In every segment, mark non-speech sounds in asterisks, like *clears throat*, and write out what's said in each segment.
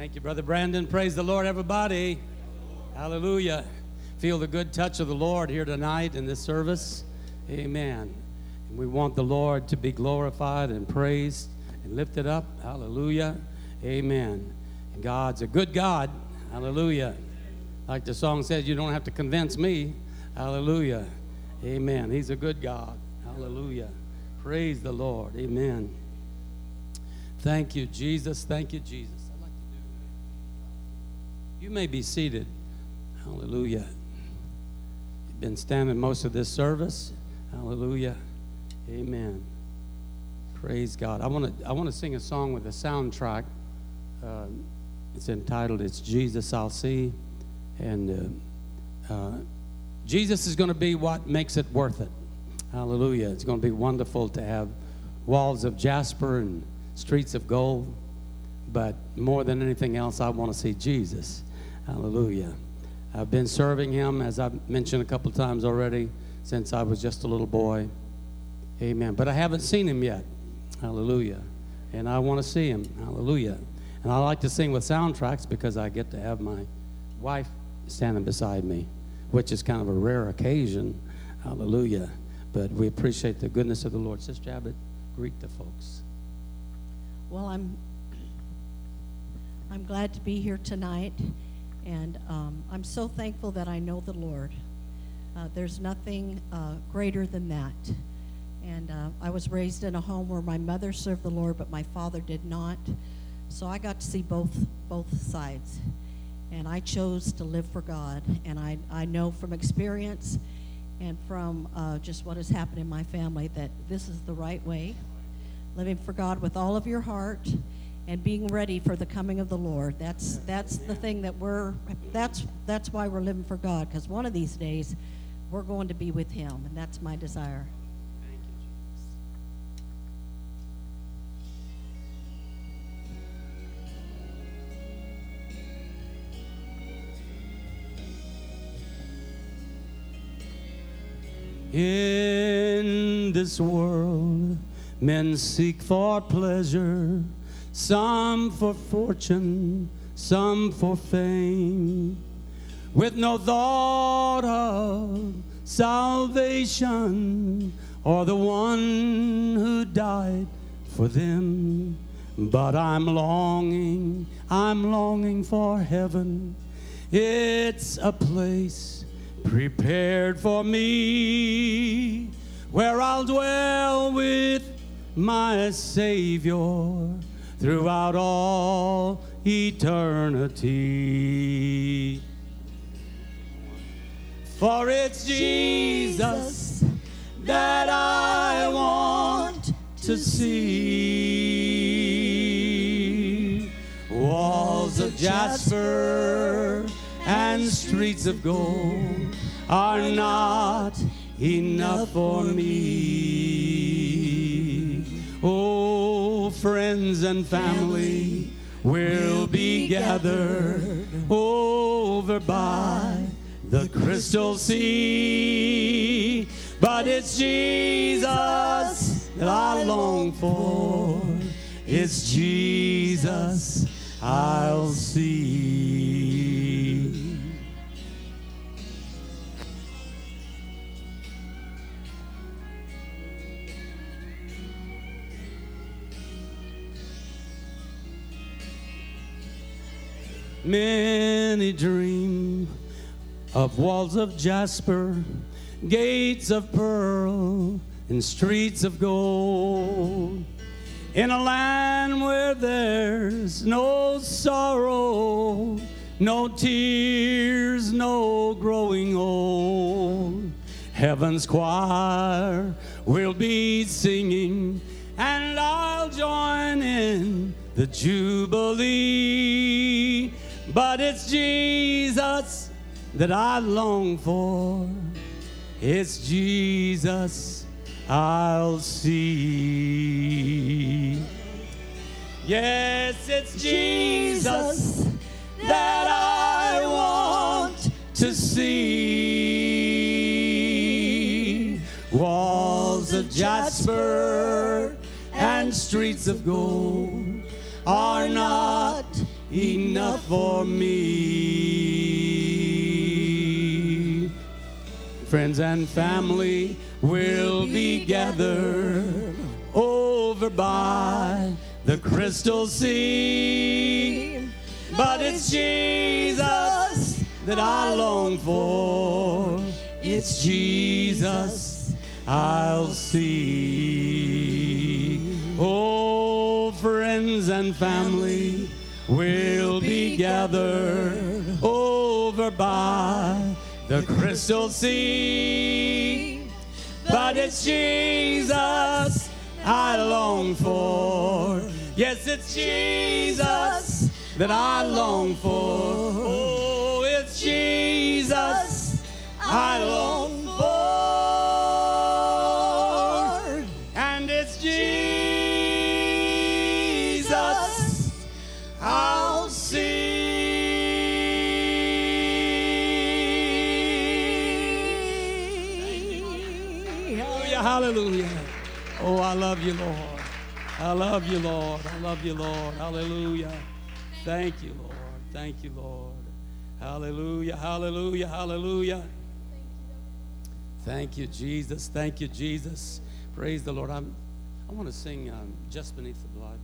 Thank you, Brother Brandon. Praise the Lord, everybody. Hallelujah. Feel the good touch of the Lord here tonight in this service. Amen. And we want the Lord to be glorified and praised and lifted up. Hallelujah. Amen. And God's a good God. Hallelujah. Like the song says, you don't have to convince me. Hallelujah. Amen. He's a good God. Hallelujah. Praise the Lord. Amen. Thank you, Jesus. Thank you, Jesus. I'd like to do. You may be seated. Hallelujah. You've been standing most of this service. Hallelujah. Amen. Praise God. I want to I want to sing a song with a soundtrack. Uh, it's entitled "It's Jesus I'll See," and uh, uh, Jesus is going to be what makes it worth it. Hallelujah. It's going to be wonderful to have walls of jasper and streets of gold. But more than anything else, I want to see Jesus. Hallelujah. I've been serving him, as I've mentioned a couple times already, since I was just a little boy. Amen. But I haven't seen him yet. Hallelujah. And I want to see him. Hallelujah. And I like to sing with soundtracks because I get to have my wife standing beside me, which is kind of a rare occasion. Hallelujah. But we appreciate the goodness of the Lord. Sister Abbott, greet the folks. Well, I'm I'm glad to be here tonight, and um, I'm so thankful that I know the Lord. Uh, there's nothing uh, greater than that. And uh, I was raised in a home where my mother served the Lord, but my father did not. So I got to see both both sides, and I chose to live for God. And I I know from experience and from uh, just what has happened in my family that this is the right way living for God with all of your heart and being ready for the coming of the Lord. That's that's the thing that we're that's that's why we're living for God because one of these days we're going to be with him and that's my desire. In this world, men seek for pleasure, some for fortune, some for fame, with no thought of salvation or the one who died for them. But I'm longing, I'm longing for heaven. It's a place prepared for me where I'll dwell with my Savior throughout all eternity. For it's Jesus that I want to see. Walls of jasper and streets of gold are not enough for me. Oh, friends and family will be gathered over by the crystal sea. But it's Jesus that I long for. It's Jesus I'll see. Many dream of walls of jasper, gates of pearl, and streets of gold. In a land where there's no sorrow, no tears, no growing old. Heaven's choir will be singing, and I'll join in the jubilee. But it's Jesus that I long for. It's Jesus I'll see. Yes, it's Jesus that I want to see. Walls of jasper and streets of gold are not enough for me. Friends and family will be gathered over by the crystal sea. But it's Jesus that I long for. It's Jesus I'll see. Oh, friends and family We'll be gathered over by the crystal sea. But it's Jesus I long for. Yes, it's Jesus that I long for. Oh, it's Jesus I long I love you, Lord. I love you, Lord. I love you, Lord. Hallelujah. Thank you, Lord. Thank you, Lord. Hallelujah. Hallelujah. Hallelujah. Thank you, Jesus. Thank you, Jesus. Praise the Lord. I'm, I want to sing um, Just Beneath the Blood.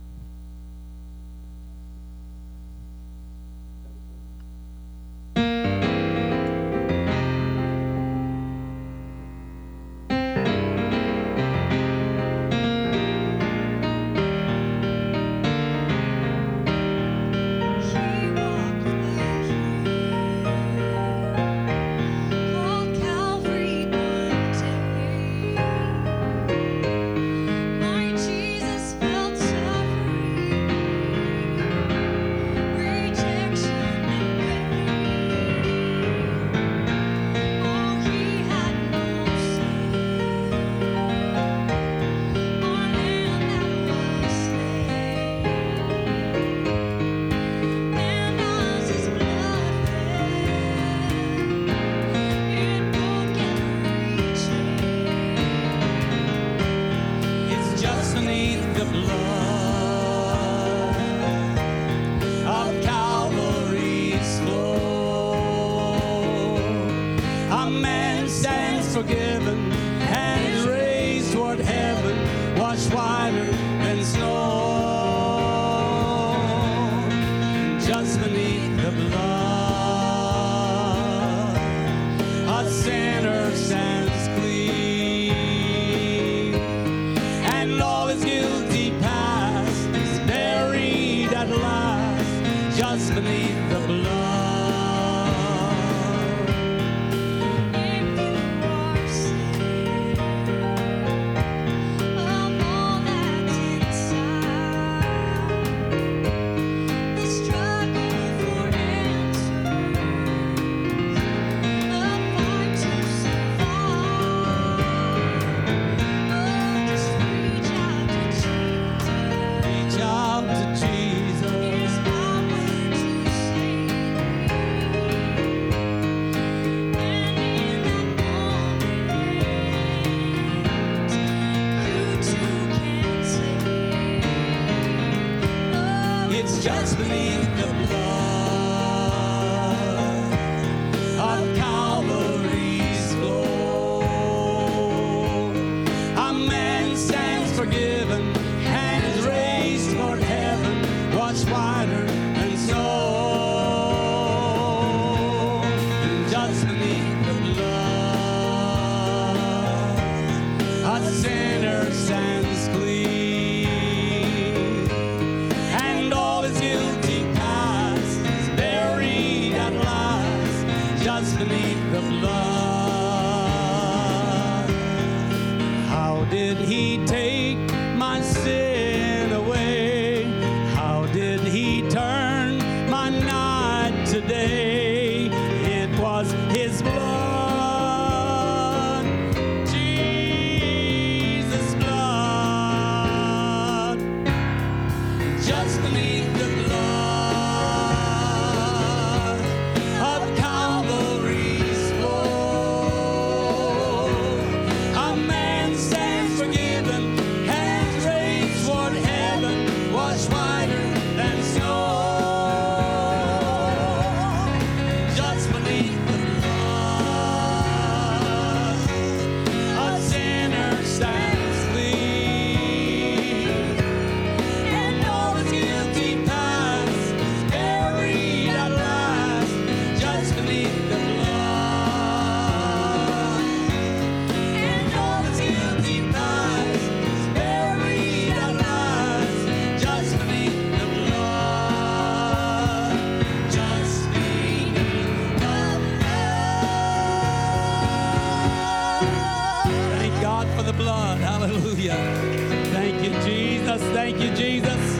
Hallelujah. Thank you, Jesus. Thank you, Jesus.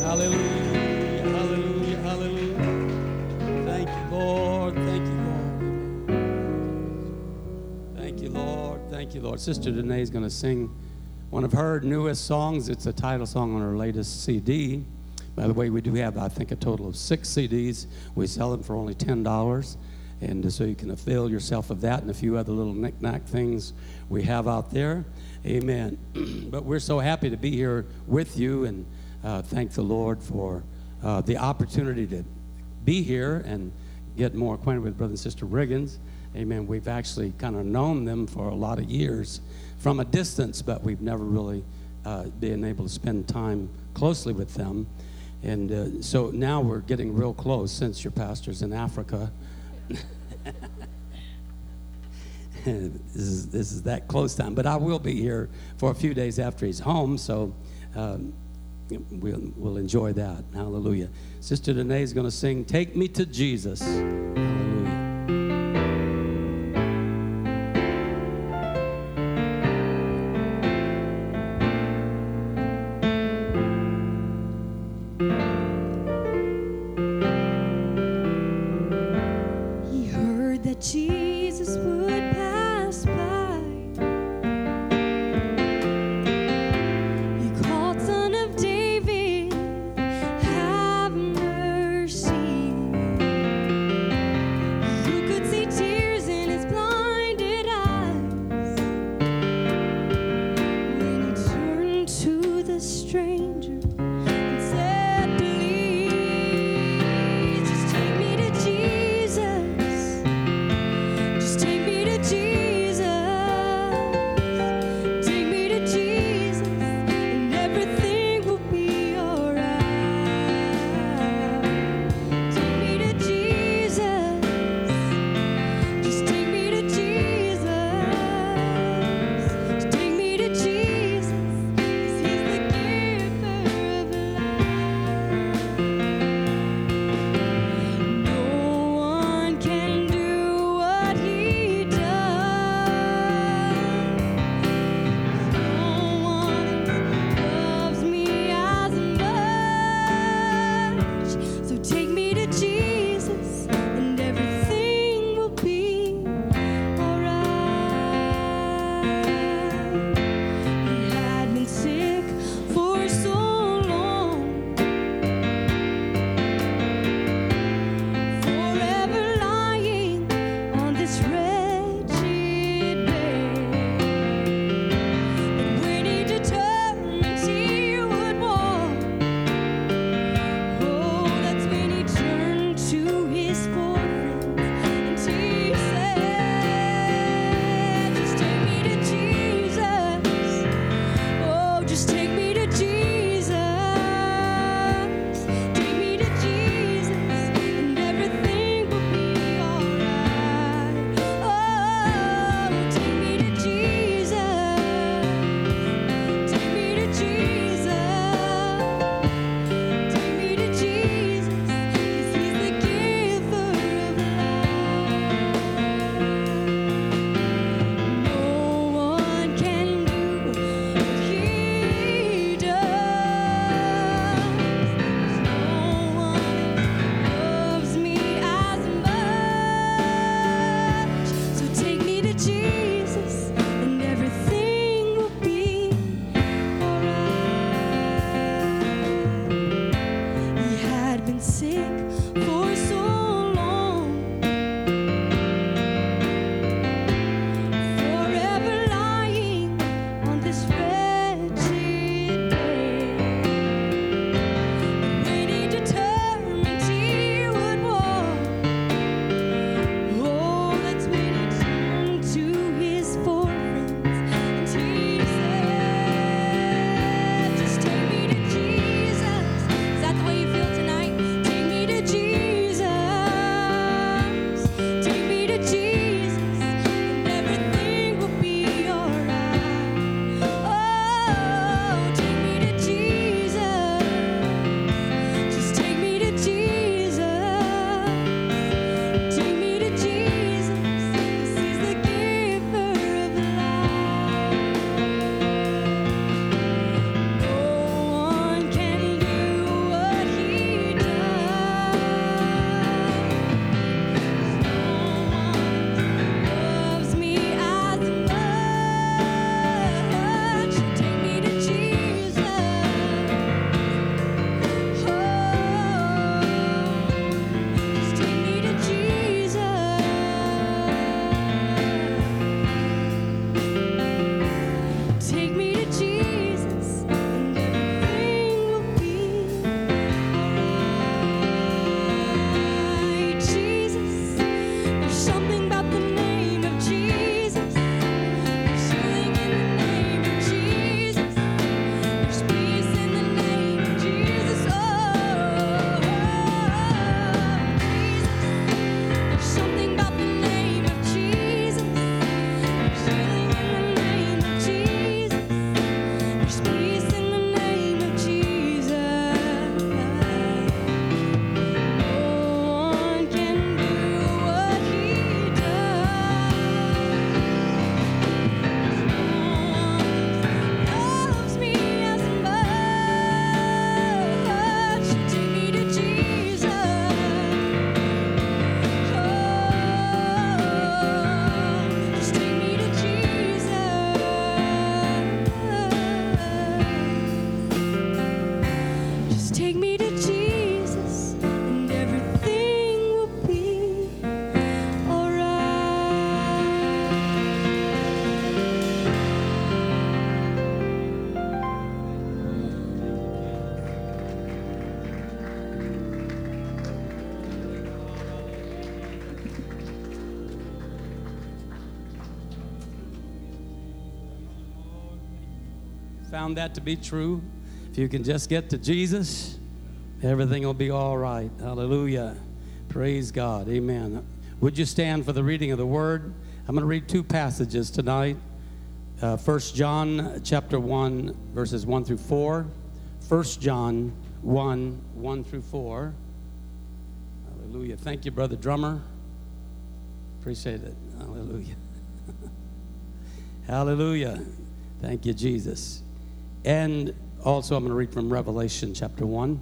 Hallelujah. Hallelujah. Hallelujah. Thank you, Lord. Thank you, Lord. Thank you, Lord. Thank you, Lord. Sister Danae is going to sing one of her newest songs. It's a title song on her latest CD. By the way, we do have, I think, a total of six CDs. We sell them for only $10. And so you can avail yourself of that and a few other little knick-knack things we have out there. Amen. *clears throat* but we're so happy to be here with you and uh, thank the Lord for uh, the opportunity to be here and get more acquainted with Brother and Sister Riggins. Amen. We've actually kind of known them for a lot of years from a distance, but we've never really uh, been able to spend time closely with them. And uh, so now we're getting real close since your pastor's in Africa. This, is, this is that close time. But I will be here for a few days after he's home, so um, we'll, we'll enjoy that. Hallelujah. Sister Danae is going to sing Take Me to Jesus. sick Found that to be true. If you can just get to Jesus, everything will be all right. Hallelujah. Praise God. Amen. Would you stand for the reading of the word? I'm going to read two passages tonight. Uh, 1 John chapter 1 verses 1 through 4. 1 John 1 1 through 4. Hallelujah. Thank you, brother drummer. Appreciate it. Hallelujah. *laughs* Hallelujah. Thank you, Jesus. And also, I'm going to read from Revelation chapter 1.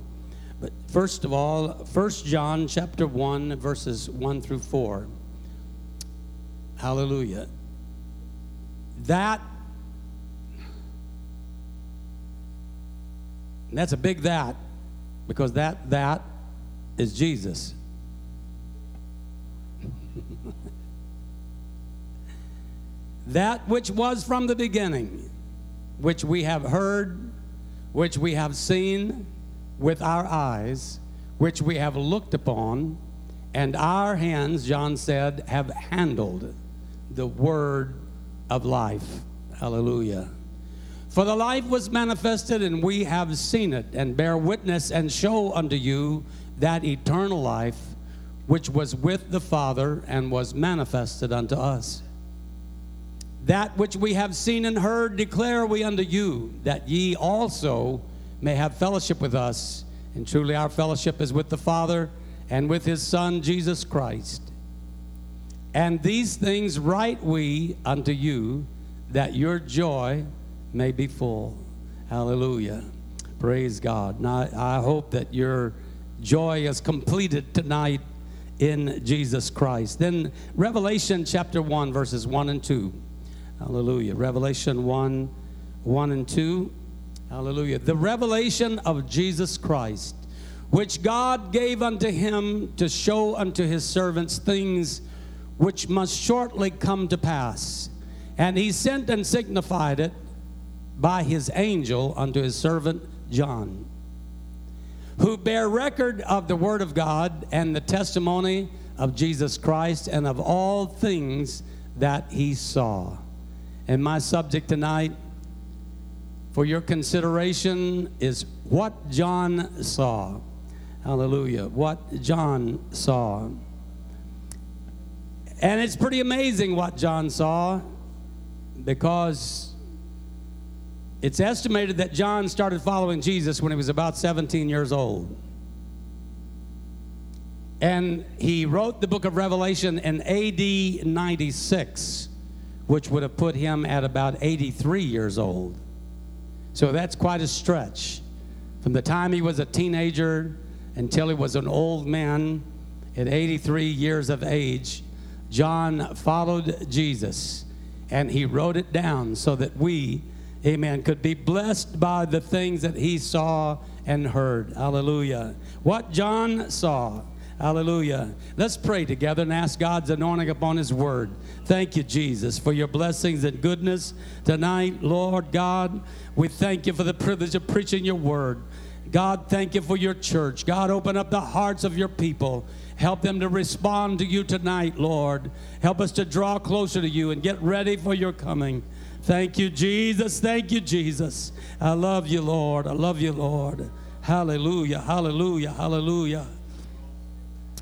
But first of all, 1 John chapter 1, verses 1 through 4. Hallelujah. That, that's a big that, because that, that is Jesus. *laughs* that which was from the beginning, which we have heard, which we have seen with our eyes, which we have looked upon, and our hands, John said, have handled the word of life. Hallelujah. For the life was manifested, and we have seen it, and bear witness and show unto you that eternal life which was with the Father and was manifested unto us. That which we have seen and heard declare we unto you, that ye also may have fellowship with us. And truly our fellowship is with the Father and with his Son, Jesus Christ. And these things write we unto you, that your joy may be full. Hallelujah. Praise God. Now, I hope that your joy is completed tonight in Jesus Christ. Then, Revelation chapter 1, verses 1 and 2. Hallelujah. Revelation 1 1 and 2. Hallelujah. The revelation of Jesus Christ, which God gave unto him to show unto his servants things which must shortly come to pass. And he sent and signified it by his angel unto his servant John, who bear record of the word of God and the testimony of Jesus Christ and of all things that he saw. And my subject tonight for your consideration is what John saw. Hallelujah. What John saw. And it's pretty amazing what John saw because it's estimated that John started following Jesus when he was about 17 years old. And he wrote the book of Revelation in AD 96, which would have put him at about 83 years old. So that's quite a stretch. From the time he was a teenager until he was an old man at 83 years of age, John followed Jesus and he wrote it down so that we, amen, could be blessed by the things that he saw and heard. Hallelujah. What John saw. Hallelujah. Let's pray together and ask God's anointing upon His word. Thank you, Jesus, for your blessings and goodness tonight, Lord God. We thank you for the privilege of preaching your word. God, thank you for your church. God, open up the hearts of your people. Help them to respond to you tonight, Lord. Help us to draw closer to you and get ready for your coming. Thank you, Jesus. Thank you, Jesus. I love you, Lord. I love you, Lord. Hallelujah, hallelujah, hallelujah.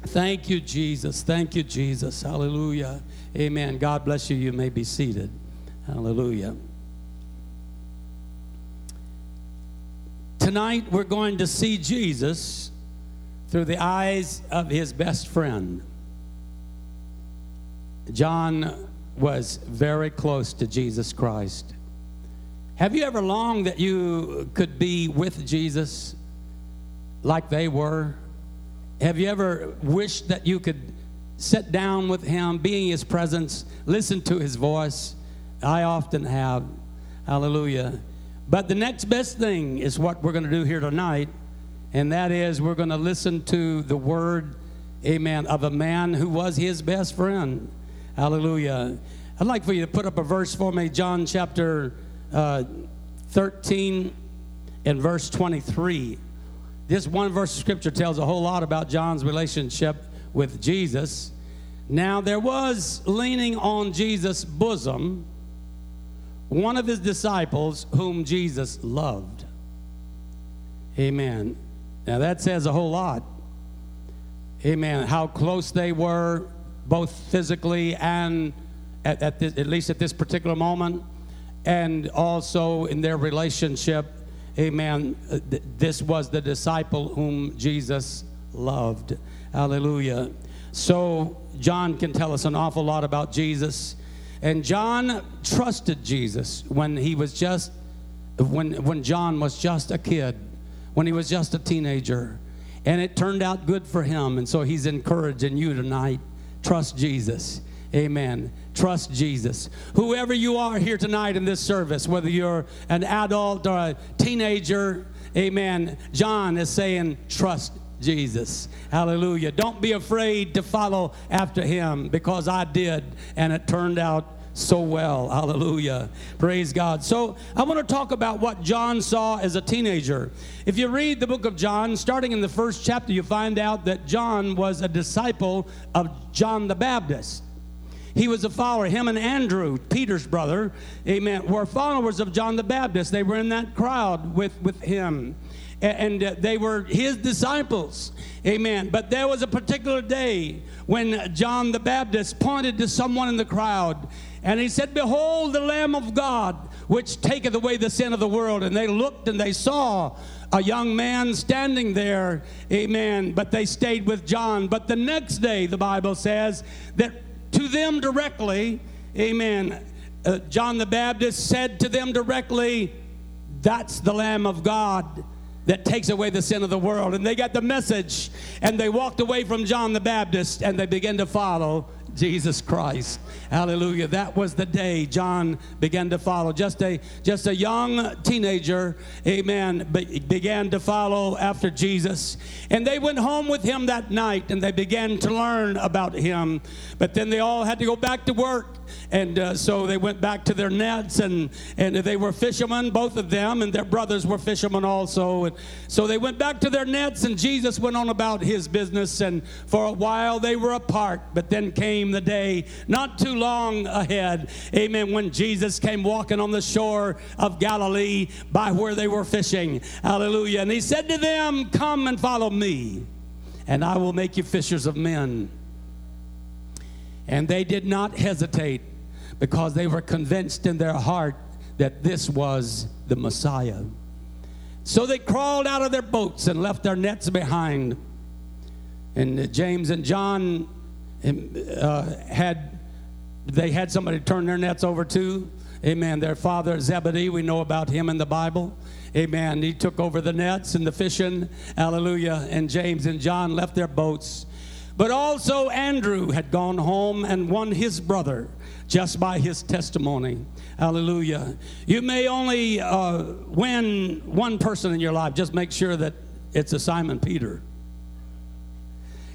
Thank you, Jesus. Thank you, Jesus. Hallelujah. Amen. God bless you. You may be seated. Hallelujah. Tonight, we're going to see Jesus through the eyes of his best friend. John was very close to Jesus Christ. Have you ever longed that you could be with Jesus like they were? Have you ever wished that you could sit down with him, be in his presence, listen to his voice? I often have. Hallelujah. But the next best thing is what we're going to do here tonight, And that is, we're going to listen to the word, amen, of a man who was his best friend. Hallelujah. I'd like for you to put up a verse for me, John chapter uh, 13 and verse 23. This one verse of scripture tells a whole lot about John's relationship with Jesus. Now, there was leaning on Jesus' bosom one of his disciples whom Jesus loved. Amen. Now, that says a whole lot. Amen. How close they were, both physically and at, at, this, at least at this particular moment, and also in their relationship. Amen. Uh, This was the disciple whom Jesus loved. Hallelujah. So, John can tell us an awful lot about Jesus. And John trusted Jesus when he was just, when, when John was just a kid, when he was just a teenager. And it turned out good for him. And so he's encouraging you tonight. Trust Jesus. Amen. Trust Jesus. Whoever you are here tonight in this service, whether you're an adult or a teenager, amen. John is saying, trust Jesus. Hallelujah. Don't be afraid to follow after him because I did, and it turned out so well. Hallelujah. Praise God. So, I want to talk about what John saw as a teenager. If you read the book of John, starting in the first chapter, you find out that John was a disciple of John the Baptist. He was a follower. Him and Andrew, Peter's brother, amen, were followers of John the Baptist. They were in that crowd with, with him. And uh, they were his disciples. Amen. But there was a particular day when John the Baptist pointed to someone in the crowd and he said, Behold the Lamb of God, which taketh away the sin of the world. And they looked and they saw a young man standing there. Amen. But they stayed with John. But the next day, the Bible says that to them directly, amen, uh, John the Baptist said to them directly, That's the Lamb of God that takes away the sin of the world. And they got the message and they walked away from John the Baptist and they began to follow Jesus Christ. Hallelujah. That was the day John began to follow. Just a just a young teenager, amen, be- began to follow after Jesus. And they went home with him that night and they began to learn about him. But then they all had to go back to work. And uh, so they went back to their nets and, and they were fishermen, both of them, and their brothers were fishermen also. And so they went back to their nets and Jesus went on about his business. And for a while they were apart. But then came the day, not too long ahead, amen, when Jesus came walking on the shore of Galilee by where they were fishing. Hallelujah. And he said to them, Come and follow me, and I will make you fishers of men. And they did not hesitate because they were convinced in their heart that this was the Messiah. So they crawled out of their boats and left their nets behind. And James and John um, uh, had they had somebody turn their nets over to. Amen. Their father Zebedee, we know about him in the Bible. Amen. He took over the nets and the fishing. Hallelujah. And James and John left their boats. But also Andrew had gone home and won his brother just by his testimony. Hallelujah. You may only uh, win one person in your life. Just make sure that it's a Simon Peter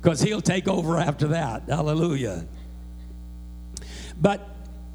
because he'll take over after that. Hallelujah. But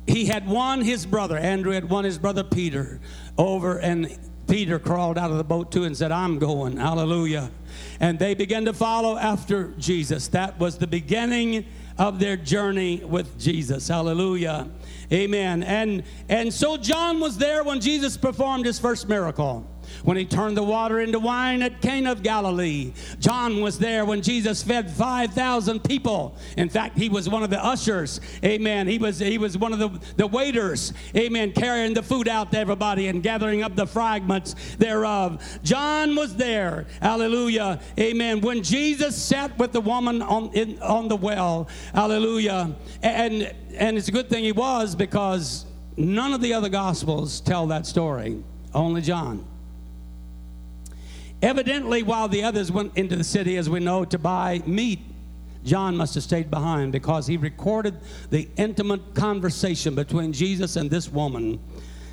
he had won his brother, Andrew had won his brother Peter over, and Peter crawled out of the boat too and said, I'm going. Hallelujah. And they began to follow after Jesus. That was the beginning of their journey with Jesus. Hallelujah. Amen. And and so John was there when Jesus performed his first miracle. When he turned the water into wine at Cana of Galilee. John was there when Jesus fed 5,000 people. In fact, he was one of the ushers. Amen. He was he was one of the, the waiters. Amen. Carrying the food out to everybody and gathering up the fragments thereof. John was there. Hallelujah. Amen. When Jesus sat with the woman on in, on the well. Hallelujah. And and it's a good thing he was because none of the other gospels tell that story. Only John. Evidently, while the others went into the city, as we know, to buy meat, John must have stayed behind because he recorded the intimate conversation between Jesus and this woman.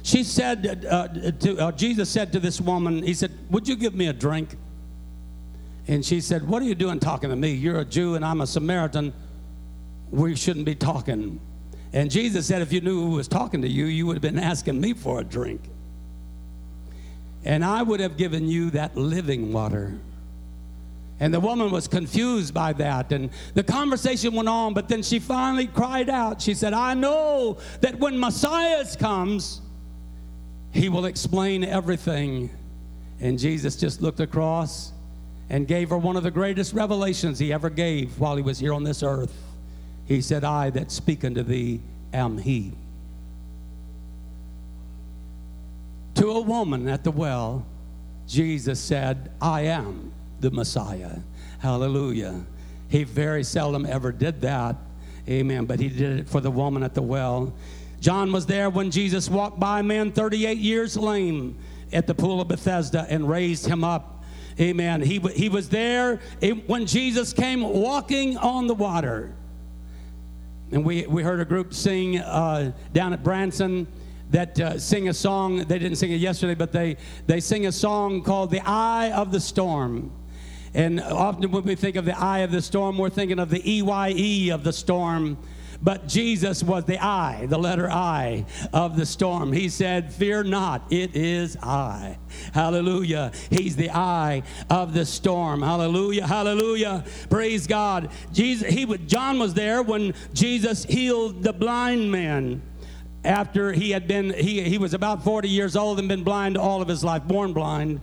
She said, uh, to, uh, Jesus said to this woman, He said, Would you give me a drink? And she said, What are you doing talking to me? You're a Jew and I'm a Samaritan. We shouldn't be talking. And Jesus said, If you knew who was talking to you, you would have been asking me for a drink. And I would have given you that living water. And the woman was confused by that. And the conversation went on, but then she finally cried out. She said, I know that when Messiah comes, he will explain everything. And Jesus just looked across and gave her one of the greatest revelations he ever gave while he was here on this earth. He said, I that speak unto thee am he. To a woman at the well, Jesus said, I am the Messiah. Hallelujah. He very seldom ever did that. Amen. But he did it for the woman at the well. John was there when Jesus walked by a man 38 years lame at the pool of Bethesda and raised him up. Amen. He, he was there when Jesus came walking on the water. And we, we heard a group sing uh, down at Branson that uh, sing a song. They didn't sing it yesterday, but they, they sing a song called The Eye of the Storm. And often when we think of the eye of the storm, we're thinking of the EYE of the storm. But Jesus was the I, the letter I of the storm. He said, Fear not, it is I. Hallelujah. He's the I of the storm. Hallelujah. Hallelujah. Praise God. Jesus, he, John was there when Jesus healed the blind man after he had been, he, he was about 40 years old and been blind all of his life, born blind.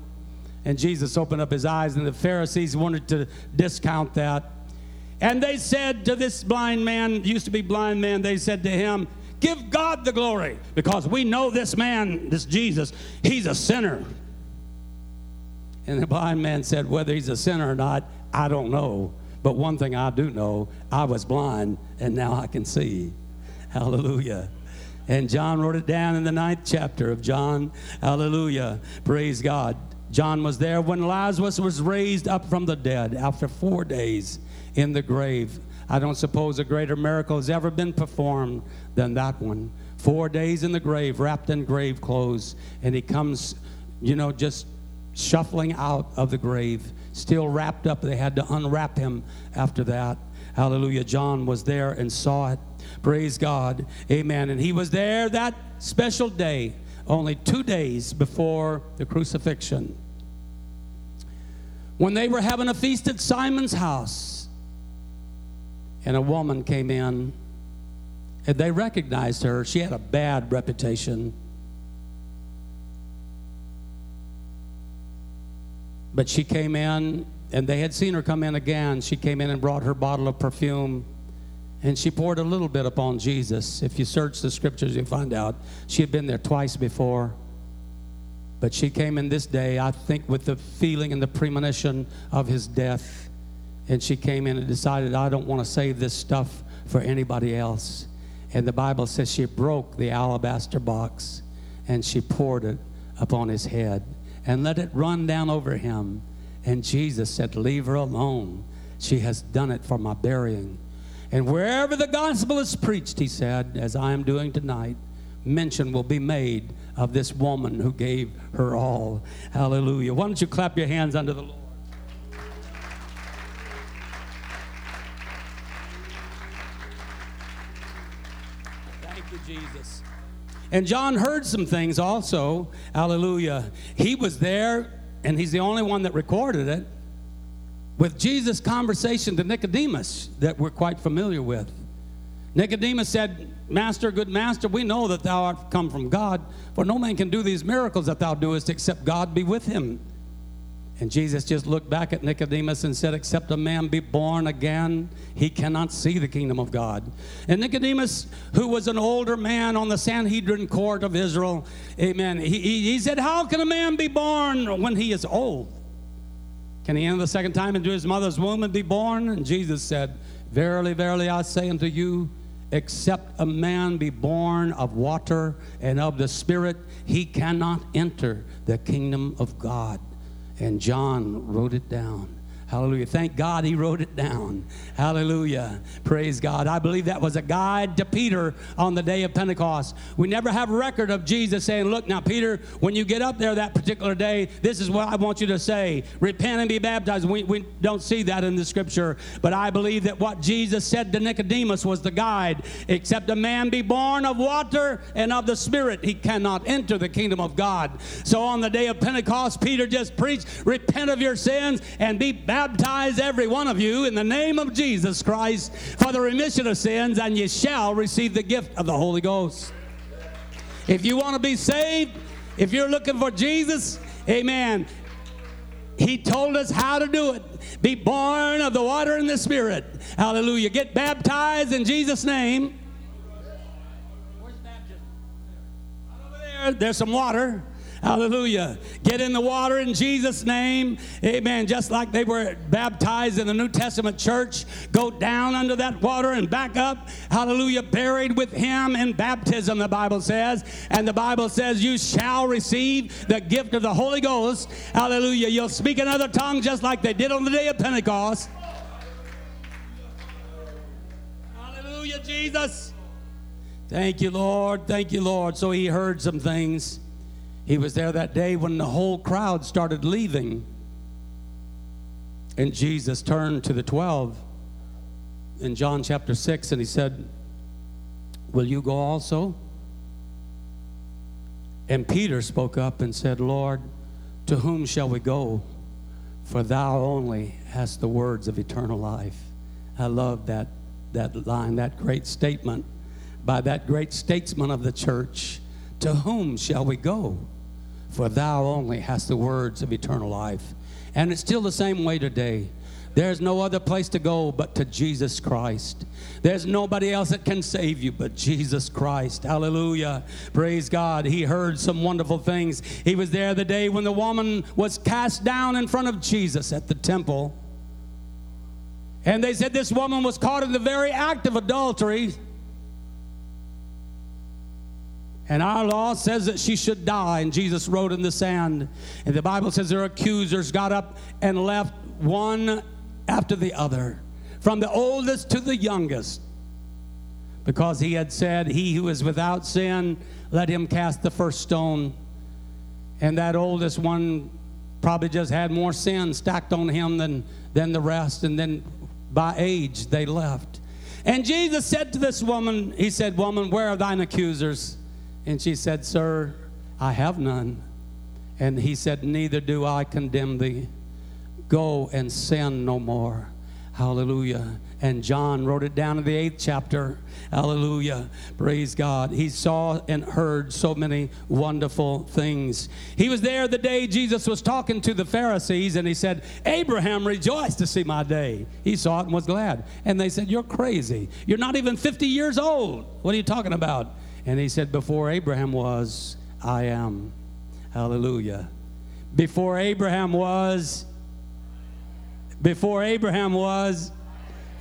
And Jesus opened up his eyes, and the Pharisees wanted to discount that. And they said to this blind man, used to be blind man, they said to him, Give God the glory, because we know this man, this Jesus, he's a sinner. And the blind man said, Whether he's a sinner or not, I don't know. But one thing I do know I was blind, and now I can see. Hallelujah. And John wrote it down in the ninth chapter of John. Hallelujah. Praise God. John was there when Lazarus was raised up from the dead after four days in the grave. I don't suppose a greater miracle has ever been performed than that one. Four days in the grave, wrapped in grave clothes, and he comes, you know, just shuffling out of the grave, still wrapped up. They had to unwrap him after that. Hallelujah. John was there and saw it. Praise God. Amen. And he was there that special day, only two days before the crucifixion when they were having a feast at Simon's house. And a woman came in, and they recognized her. She had a bad reputation. But she came in, and they had seen her come in again. She came in and brought her bottle of perfume, and she poured a little bit upon Jesus. If you search the scriptures, you find out she had been there twice before. But she came in this day, I think, with the feeling and the premonition of his death. And she came in and decided, I don't want to save this stuff for anybody else. And the Bible says she broke the alabaster box and she poured it upon his head and let it run down over him. And Jesus said, Leave her alone. She has done it for my burying. And wherever the gospel is preached, he said, as I am doing tonight, mention will be made of this woman who gave her all. Hallelujah. Why don't you clap your hands unto the Lord? Thank you, Jesus. And John heard some things also. Hallelujah. He was there, and he's the only one that recorded it with Jesus' conversation to Nicodemus that we're quite familiar with. Nicodemus said, Master, good master, we know that thou art come from God, for no man can do these miracles that thou doest except God be with him. And Jesus just looked back at Nicodemus and said, Except a man be born again, he cannot see the kingdom of God. And Nicodemus, who was an older man on the Sanhedrin court of Israel, amen, he, he said, How can a man be born when he is old? Can he enter the second time into his mother's womb and be born? And Jesus said, Verily, verily, I say unto you, except a man be born of water and of the Spirit, he cannot enter the kingdom of God. And John wrote it down. Hallelujah. Thank God he wrote it down. Hallelujah. Praise God. I believe that was a guide to Peter on the day of Pentecost. We never have a record of Jesus saying, Look, now, Peter, when you get up there that particular day, this is what I want you to say repent and be baptized. We, we don't see that in the scripture, but I believe that what Jesus said to Nicodemus was the guide. Except a man be born of water and of the Spirit, he cannot enter the kingdom of God. So on the day of Pentecost, Peter just preached, Repent of your sins and be baptized, every one of you, in the name of Jesus Christ for the remission of sins, and ye shall receive the gift of the Holy Ghost. If you want to be saved, if you're looking for Jesus, amen. He told us how to do it. Be born of the water and the Spirit. Hallelujah. Get baptized in Jesus' name. Where's baptism? Over there, there's some water. Hallelujah. Get in the water in Jesus' name. Amen. Just like they were baptized in the New Testament church, go down under that water and back up. Hallelujah. Buried with him in baptism, the Bible says. And the Bible says, You shall receive the gift of the Holy Ghost. Hallelujah. You'll speak in other tongues just like they did on the day of Pentecost. Hallelujah, Jesus. Thank you, Lord. Thank you, Lord. So he heard some things. He was there that day when the whole crowd started leaving. And Jesus turned to the 12 in John chapter 6 and he said, Will you go also? And Peter spoke up and said, Lord, to whom shall we go? For thou only hast the words of eternal life. I love that, that line, that great statement by that great statesman of the church. To whom shall we go? For thou only hast the words of eternal life. And it's still the same way today. There's no other place to go but to Jesus Christ. There's nobody else that can save you but Jesus Christ. Hallelujah. Praise God. He heard some wonderful things. He was there the day when the woman was cast down in front of Jesus at the temple. And they said this woman was caught in the very act of adultery. And our law says that she should die, and Jesus wrote in the sand. And the Bible says their accusers got up and left one after the other, from the oldest to the youngest, because he had said, He who is without sin, let him cast the first stone. And that oldest one probably just had more sin stacked on him than, than the rest, and then by age they left. And Jesus said to this woman, He said, Woman, where are thine accusers? And she said, Sir, I have none. And he said, Neither do I condemn thee. Go and sin no more. Hallelujah. And John wrote it down in the eighth chapter. Hallelujah. Praise God. He saw and heard so many wonderful things. He was there the day Jesus was talking to the Pharisees, and he said, Abraham rejoiced to see my day. He saw it and was glad. And they said, You're crazy. You're not even 50 years old. What are you talking about? And he said, Before Abraham was, I am. Hallelujah. Before Abraham was, before Abraham was,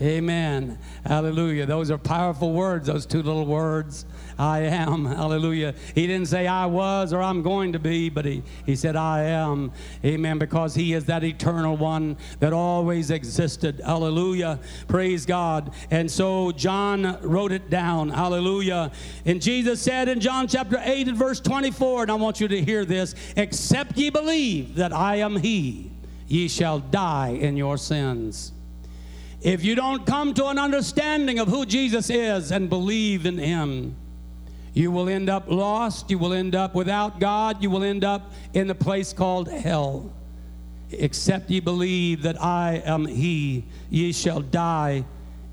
Amen. Hallelujah. Those are powerful words, those two little words. I am. *laughs* Hallelujah. He didn't say I was or I'm going to be, but he, he said I am. Amen. Because he is that eternal one that always existed. Hallelujah. Praise God. And so John wrote it down. Hallelujah. And Jesus said in John chapter 8 and verse 24, and I want you to hear this except ye believe that I am he, ye shall die in your sins. If you don't come to an understanding of who Jesus is and believe in him, you will end up lost. You will end up without God. You will end up in the place called hell. Except ye believe that I am He, ye shall die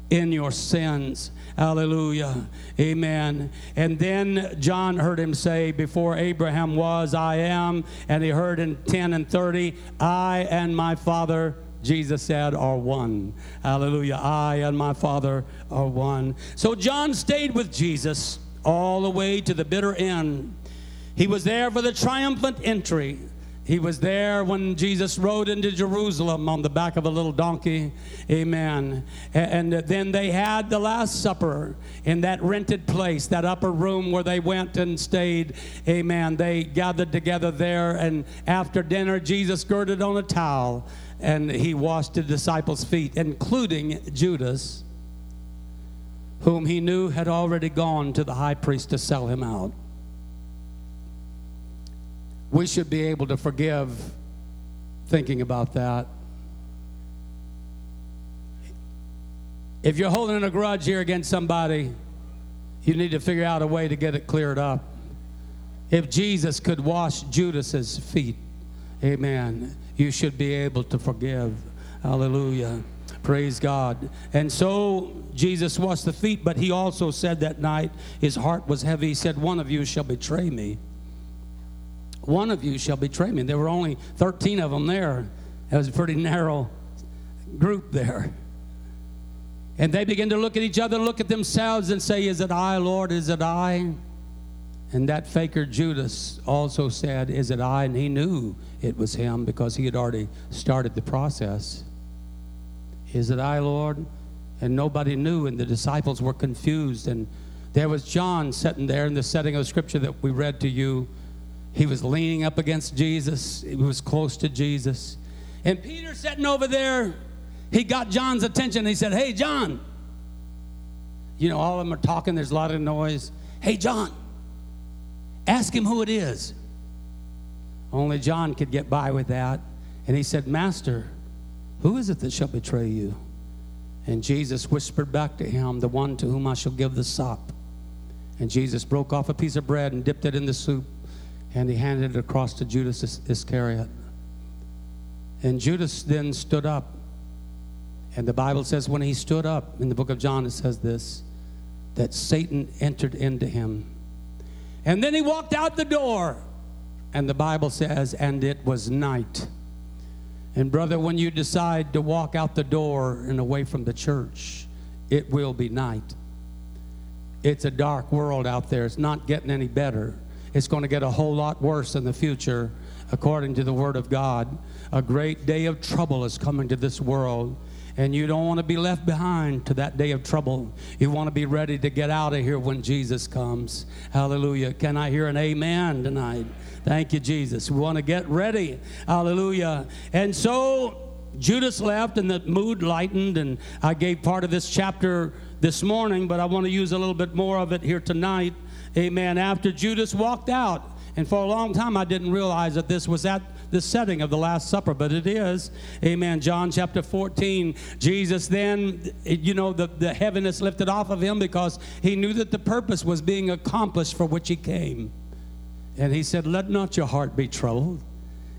in your sins. Hallelujah. Amen. And then John heard him say, Before Abraham was, I am. And he heard in 10 and 30, I and my Father Jesus said, are one. Hallelujah. I and my Father are one. So John stayed with Jesus all the way to the bitter end. He was there for the triumphant entry. He was there when Jesus rode into Jerusalem on the back of a little donkey. Amen. And then they had the Last Supper in that rented place, that upper room where they went and stayed. Amen. They gathered together there, and after dinner, Jesus girded on a towel and he washed the disciples' feet, including Judas, whom he knew had already gone to the high priest to sell him out. We should be able to forgive thinking about that. If you're holding a grudge here against somebody, you need to figure out a way to get it cleared up. If Jesus could wash Judas's feet, amen, you should be able to forgive. Hallelujah. Praise God. And so Jesus washed the feet, but he also said that night his heart was heavy. He said, One of you shall betray me. One of you shall betray me. There were only 13 of them there. It was a pretty narrow group there. And they begin to look at each other, look at themselves, and say, Is it I, Lord? Is it I? And that faker Judas also said, Is it I? And he knew it was him because he had already started the process. Is it I, Lord? And nobody knew, and the disciples were confused. And there was John sitting there in the setting of scripture that we read to you. He was leaning up against Jesus, he was close to Jesus. And Peter sitting over there, he got John's attention. He said, Hey, John. You know, all of them are talking, there's a lot of noise. Hey, John, ask him who it is. Only John could get by with that. And he said, Master, who is it that shall betray you? And Jesus whispered back to him, The one to whom I shall give the sop. And Jesus broke off a piece of bread and dipped it in the soup, and he handed it across to Judas Iscariot. And Judas then stood up. And the Bible says, when he stood up, in the book of John, it says this that Satan entered into him. And then he walked out the door. And the Bible says, and it was night. And brother, when you decide to walk out the door and away from the church, it will be night. It's a dark world out there. It's not getting any better. It's going to get a whole lot worse in the future, according to the Word of God. A great day of trouble is coming to this world. And you don't want to be left behind to that day of trouble. You want to be ready to get out of here when Jesus comes. Hallelujah. Can I hear an amen tonight? Thank you, Jesus. We want to get ready. Hallelujah. And so Judas left and the mood lightened, and I gave part of this chapter this morning, but I want to use a little bit more of it here tonight. Amen. After Judas walked out, and for a long time I didn't realize that this was at the setting of the Last Supper, but it is. Amen. John chapter 14. Jesus then, you know, the, the heaviness lifted off of him because he knew that the purpose was being accomplished for which he came. And he said, Let not your heart be troubled.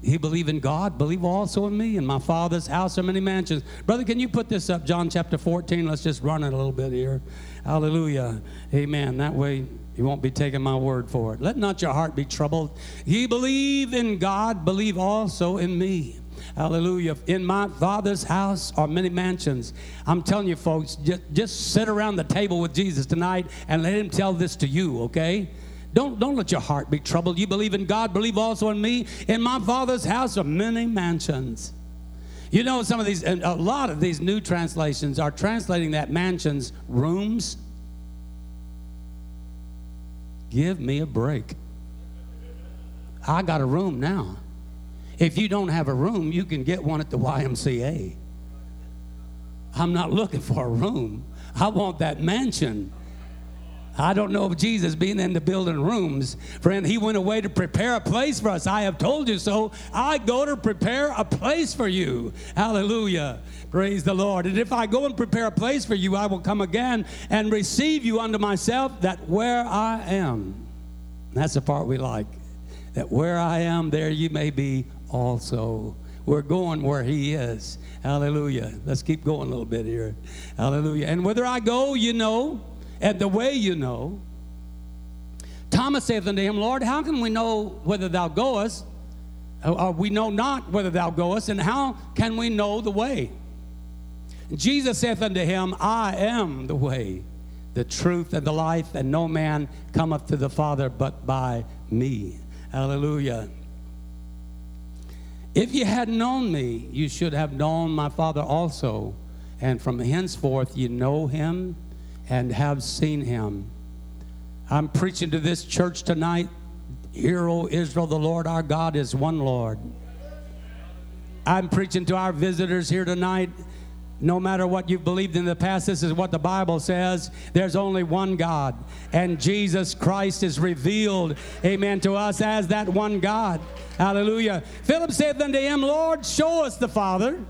He believe in God, believe also in me. In my Father's house are many mansions. Brother, can you put this up, John chapter 14? Let's just run it a little bit here. Hallelujah. Amen. That way you won't be taking my word for it. Let not your heart be troubled. Ye believe in God, believe also in me. Hallelujah. In my father's house are many mansions. I'm telling you, folks, just, just sit around the table with Jesus tonight and let him tell this to you, okay? Don't, don't let your heart be troubled. You believe in God, believe also in me. In my Father's house are many mansions. You know, some of these, and a lot of these new translations are translating that mansions rooms. Give me a break. I got a room now. If you don't have a room, you can get one at the YMCA. I'm not looking for a room. I want that mansion. I don't know of Jesus being in the building rooms, friend, he went away to prepare a place for us. I have told you so. I go to prepare a place for you. Hallelujah. Praise the Lord. And if I go and prepare a place for you, I will come again and receive you unto myself, that where I am, that's the part we like, that where I am, there you may be also. We're going where he is. Hallelujah. Let's keep going a little bit here. Hallelujah. And whither I go, you know and the way you know. Thomas saith unto him, Lord, how can we know whether thou goest? Or we know not whether thou goest, and how can we know the way? Jesus saith unto him, I am the way, the truth, and the life, and no man cometh to the Father but by me. Hallelujah. If you had known me, you should have known my Father also. And from henceforth you know him and have seen him. I'm preaching to this church tonight. Hear, O Israel, the Lord our God is one Lord. I'm preaching to our visitors here tonight. No matter what you've believed in the past, this is what the Bible says. There's only one God, and Jesus Christ is revealed, amen, to us as that one God. Hallelujah. Philip said unto him, Lord, show us the Father,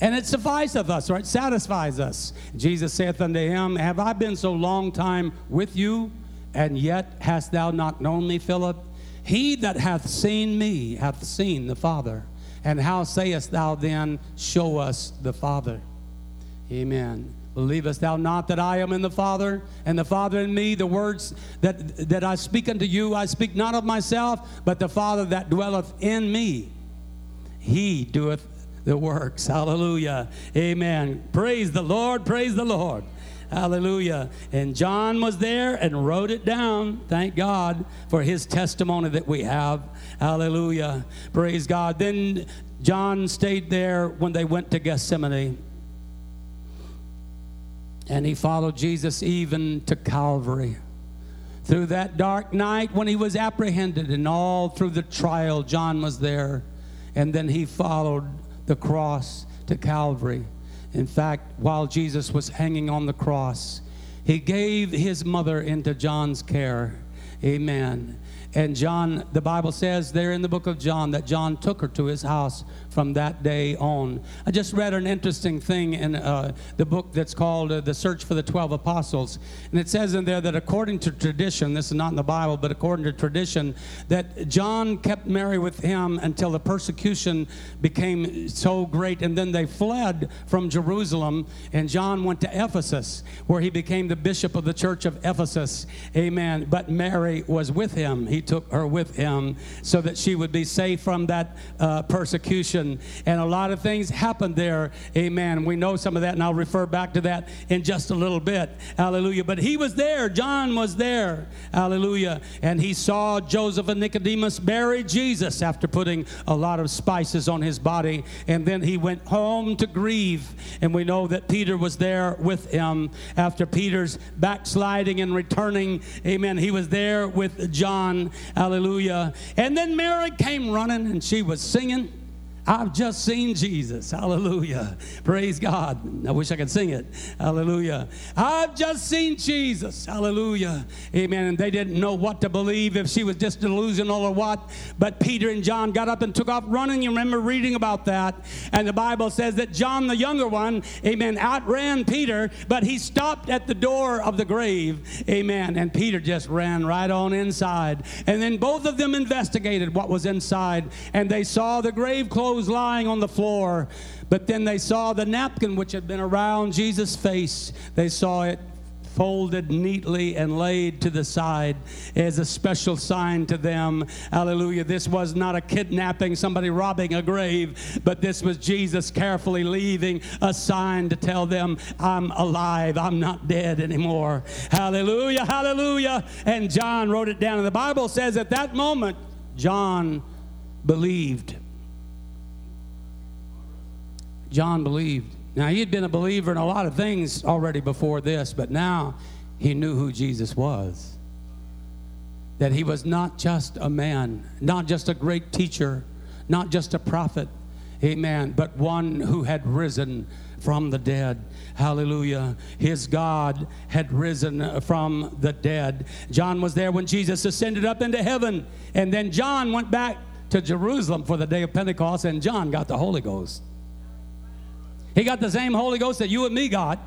and it sufficeth us, it satisfies us. Jesus saith unto him, Have I been so long time with you, and yet hast thou not known me, Philip? He that hath seen me hath seen the Father. And how sayest thou then, Show us the Father? Amen. Believest thou not that I am in the Father, and the Father in me? The words that, that I speak unto you, I speak not of myself, but the Father that dwelleth in me. He doeth the works. Hallelujah. Amen. Praise the Lord. Praise the Lord. Hallelujah. And John was there and wrote it down. Thank God for his testimony that we have. Hallelujah. Praise God. Then John stayed there when they went to Gethsemane. And he followed Jesus even to Calvary. Through that dark night when he was apprehended, and all through the trial, John was there. And then he followed the cross to Calvary. In fact, while Jesus was hanging on the cross, he gave his mother into John's care. Amen. And John, the Bible says there in the book of John that John took her to his house from that day on. I just read an interesting thing in uh, the book that's called uh, The Search for the Twelve Apostles. And it says in there that according to tradition, this is not in the Bible, but according to tradition, that John kept Mary with him until the persecution became so great. And then they fled from Jerusalem, and John went to Ephesus, where he became the bishop of the church of Ephesus. Amen. But Mary was with him. He took her with him so that she would be safe from that uh, persecution. And a lot of things happened there. Amen. We know some of that, and I'll refer back to that in just a little bit. Hallelujah. But he was there. John was there. Hallelujah. And he saw Joseph and Nicodemus bury Jesus after putting a lot of spices on his body. And then he went home to grieve. And we know that Peter was there with him after Peter's backsliding and returning. Amen. He was there with John. Hallelujah. And then Mary came running and she was singing. I've just seen Jesus. Hallelujah. Praise God. I wish I could sing it. Hallelujah. I've just seen Jesus. Hallelujah. Amen. And they didn't know what to believe if she was just delusional or what. But Peter and John got up and took off running. You remember reading about that. And the Bible says that John, the younger one, amen, outran Peter, but he stopped at the door of the grave. Amen. And Peter just ran right on inside. And then both of them investigated what was inside. And they saw the grave clothes lying on the floor. But then they saw the napkin which had been around Jesus' face. They saw it folded neatly and laid to the side as a special sign to them. Hallelujah. This was not a kidnapping, somebody robbing a grave, but this was Jesus carefully leaving a sign to tell them, I'm alive, I'm not dead anymore. Hallelujah, hallelujah. And John wrote it down. And the Bible says at that moment, John believed. John believed. Now, he had been a believer in a lot of things already before this, but now he knew who Jesus was. That he was not just a man, not just a great teacher, not just a prophet, amen, but one who had risen from the dead. Hallelujah. His God had risen from the dead. John was there when Jesus ascended up into heaven, and then John went back to Jerusalem for the day of Pentecost, and John got the Holy Ghost. He got the same Holy Ghost that you and me got.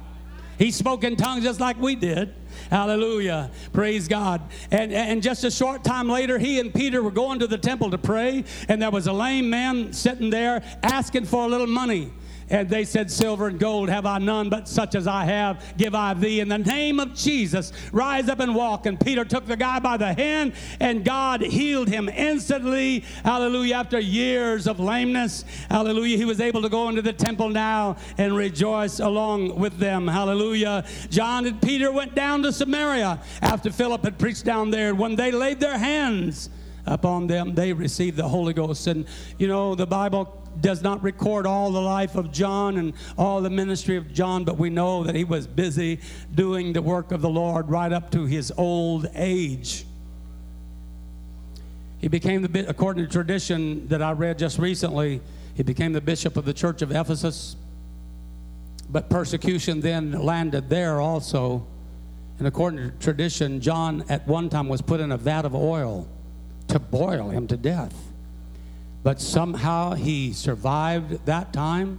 He spoke in tongues just like we did. Hallelujah. Praise God. And, and just a short time later, he and Peter were going to the temple to pray, and there was a lame man sitting there asking for a little money. And they said, Silver and gold have I none, but such as I have, give I thee. In the name of Jesus, rise up and walk. And Peter took the guy by the hand, and God healed him instantly. Hallelujah. After years of lameness, hallelujah, he was able to go into the temple now and rejoice along with them. Hallelujah. John and Peter went down to Samaria after Philip had preached down there. When they laid their hands, upon them, they received the Holy Ghost. And you know, the Bible does not record all the life of John and all the ministry of John, but we know that he was busy doing the work of the Lord right up to his old age. He became the according to tradition that I read just recently, He became the bishop of the church of Ephesus. But persecution then landed there also. And according to tradition, John at one time was put in a vat of oil to boil him to death. But somehow he survived that time.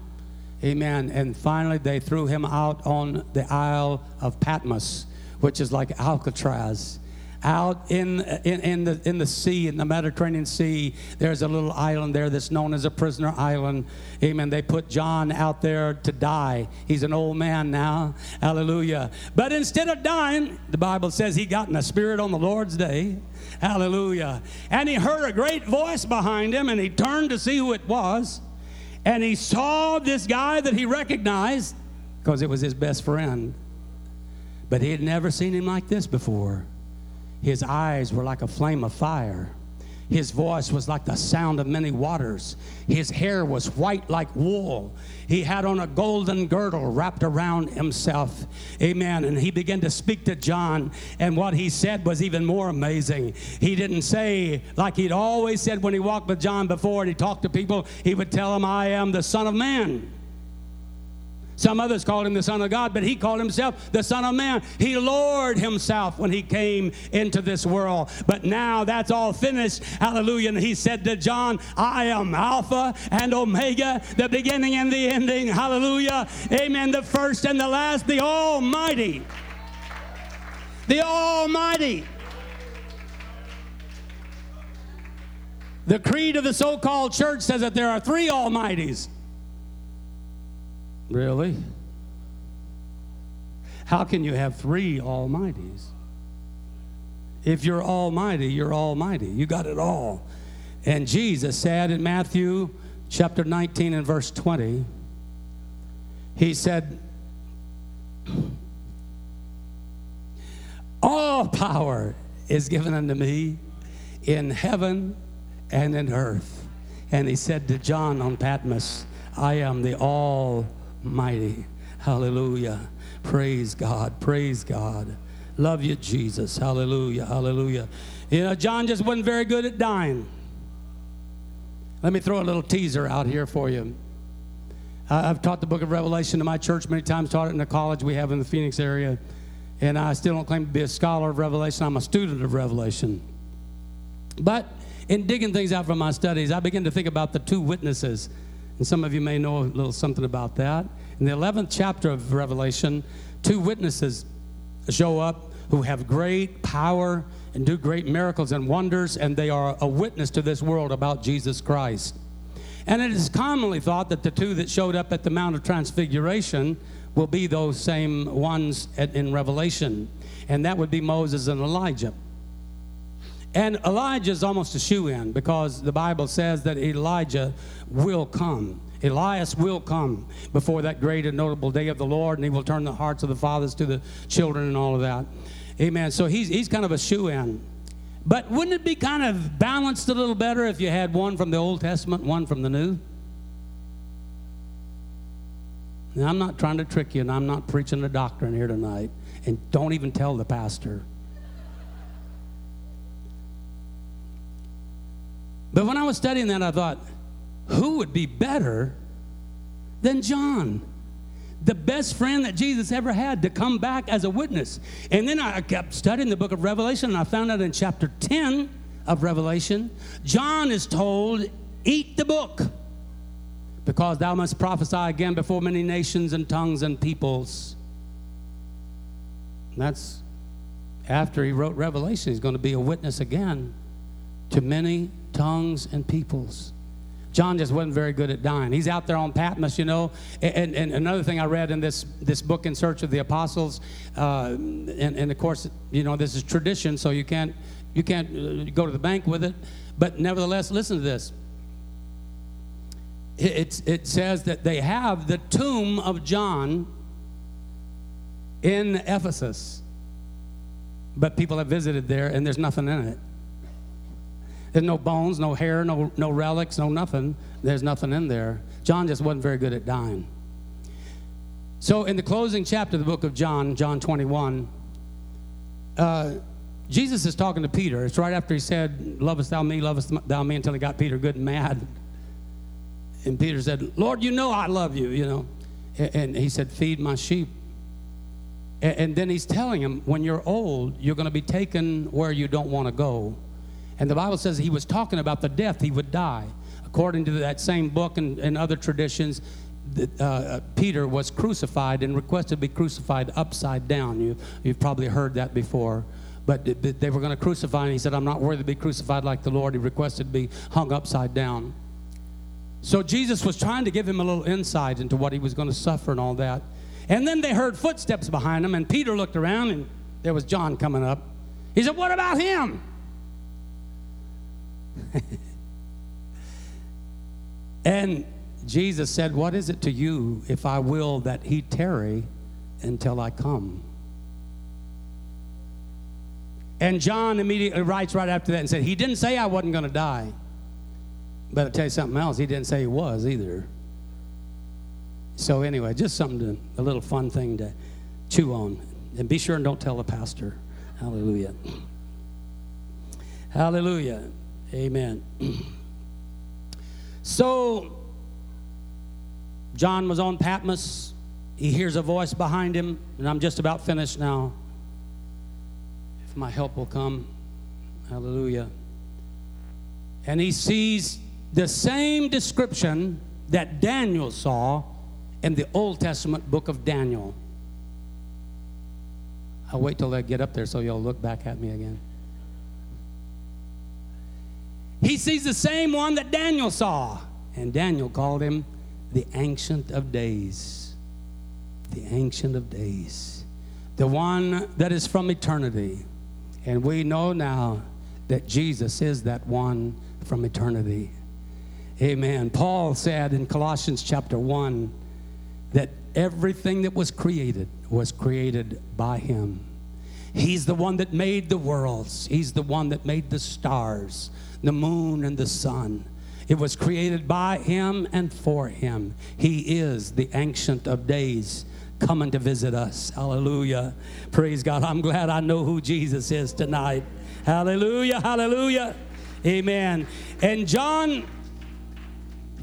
Amen. And finally, they threw him out on the Isle of Patmos, which is like Alcatraz out in, in, in, the, in the sea, in the Mediterranean Sea. There's a little island there that's known as a prisoner island. Amen. They put John out there to die. He's an old man now. Hallelujah. But instead of dying, the Bible says he got in the spirit on the Lord's day. Hallelujah. And he heard a great voice behind him, and he turned to see who it was. And he saw this guy that he recognized because it was his best friend. But he had never seen him like this before. His eyes were like a flame of fire. His voice was like the sound of many waters. His hair was white like wool. He had on a golden girdle wrapped around himself. Amen. And he began to speak to John, and what he said was even more amazing. He didn't say, like he'd always said when he walked with John before and he talked to people, he would tell them, I am the Son of Man. Some others called him the Son of God, but he called himself the Son of Man. He lowered himself when he came into this world. But now that's all finished. Hallelujah. And he said to John, I am Alpha and Omega, the beginning and the ending. Hallelujah. Amen. The first and the last, the Almighty. The Almighty. The creed of the so called church says that there are three Almighties. Really? How can you have three Almighties? If you're Almighty, you're Almighty. You got it all. And Jesus said in Matthew chapter 19 and verse 20, He said, All power is given unto me in heaven and in earth. And he said to John on Patmos, I am the all mighty. Hallelujah. Praise God. Praise God. Love you, Jesus. Hallelujah. Hallelujah. You know, John just wasn't very good at dying. Let me throw a little teaser out here for you. I've taught the book of Revelation to my church many times, taught it in the college we have in the Phoenix area. And I still don't claim to be a scholar of Revelation. I'm a student of Revelation. But in digging things out from my studies, I begin to think about the two witnesses and some of you may know a little something about that. In the 11th chapter of Revelation, two witnesses show up who have great power and do great miracles and wonders, and they are a witness to this world about Jesus Christ. And it is commonly thought that the two that showed up at the Mount of Transfiguration will be those same ones at, in Revelation, and that would be Moses and Elijah. And Elijah is almost a shoe in because the Bible says that Elijah will come. Elias will come before that great and notable day of the Lord, and he will turn the hearts of the fathers to the children and all of that. Amen. So he's, he's kind of a shoe in. But wouldn't it be kind of balanced a little better if you had one from the Old Testament, one from the New? Now, I'm not trying to trick you, and I'm not preaching a doctrine here tonight. And don't even tell the pastor. But when I was studying that, I thought, who would be better than John? The best friend that Jesus ever had to come back as a witness. And then I kept studying the book of Revelation, and I found out in chapter 10 of Revelation, John is told, Eat the book, because thou must prophesy again before many nations and tongues and peoples. And that's after he wrote Revelation, he's going to be a witness again to many tongues and peoples. John just wasn't very good at dying. He's out there on Patmos, you know. And, and another thing I read in this, this book, In Search of the Apostles, uh, and, and of course, you know, this is tradition, so you can't, you can't uh, go to the bank with it. But nevertheless, listen to this. It, it says that they have the tomb of John in Ephesus, but people have visited there and there's nothing in it. There's no bones, no hair, no, no relics, no nothing. There's nothing in there. John just wasn't very good at dying. So, in the closing chapter of the book of John, John 21, uh, Jesus is talking to Peter. It's right after he said, Lovest thou me, lovest thou me, until he got Peter good and mad. And Peter said, Lord, you know I love you, you know. And he said, Feed my sheep. And then he's telling him, when you're old, you're going to be taken where you don't want to go. And the Bible says he was talking about the death he would die. According to that same book and, and other traditions, uh, Peter was crucified and requested to be crucified upside down. You, you've probably heard that before. But th- th- they were going to crucify him. He said, I'm not worthy to be crucified like the Lord. He requested to be hung upside down. So Jesus was trying to give him a little insight into what he was going to suffer and all that. And then they heard footsteps behind him, and Peter looked around, and there was John coming up. He said, What about him? *laughs* and Jesus said, What is it to you if I will that he tarry until I come? And John immediately writes right after that and said, He didn't say I wasn't going to die. But I'll tell you something else, he didn't say he was either. So, anyway, just something to, a little fun thing to chew on. And be sure and don't tell the pastor. Hallelujah. Hallelujah. Amen. *clears throat* so, John was on Patmos. He hears a voice behind him, and I'm just about finished now. If my help will come. Hallelujah. And he sees the same description that Daniel saw in the Old Testament book of Daniel. I'll wait till I get up there so you'll look back at me again. He sees the same one that Daniel saw, and Daniel called him the Ancient of Days. The Ancient of Days. The one that is from eternity. And we know now that Jesus is that one from eternity. Amen. Paul said in Colossians chapter 1 that everything that was created was created by him. He's the one that made the worlds, He's the one that made the stars, the moon, and the sun. It was created by Him and for Him. He is the Ancient of Days coming to visit us. Hallelujah. Praise God. I'm glad I know who Jesus is tonight. Hallelujah. Hallelujah. Amen. And John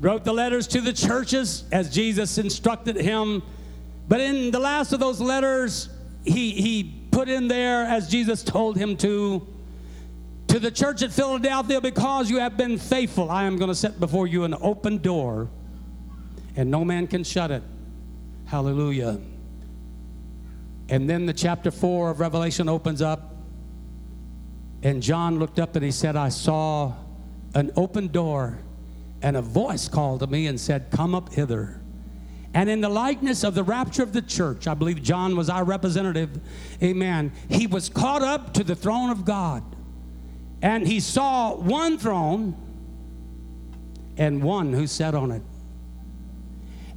wrote the letters to the churches as Jesus instructed him. But in the last of those letters, he, he put in there, as Jesus told him to, to the church at Philadelphia, because you have been faithful, I am going to set before you an open door, and no man can shut it. Hallelujah. And then the chapter 4 of Revelation opens up, and John looked up and he said, I saw an open door, and a voice called to me and said, Come up hither. And in the likeness of the rapture of the church, I believe John was our representative, amen. He was caught up to the throne of God. And he saw one throne and one who sat on it.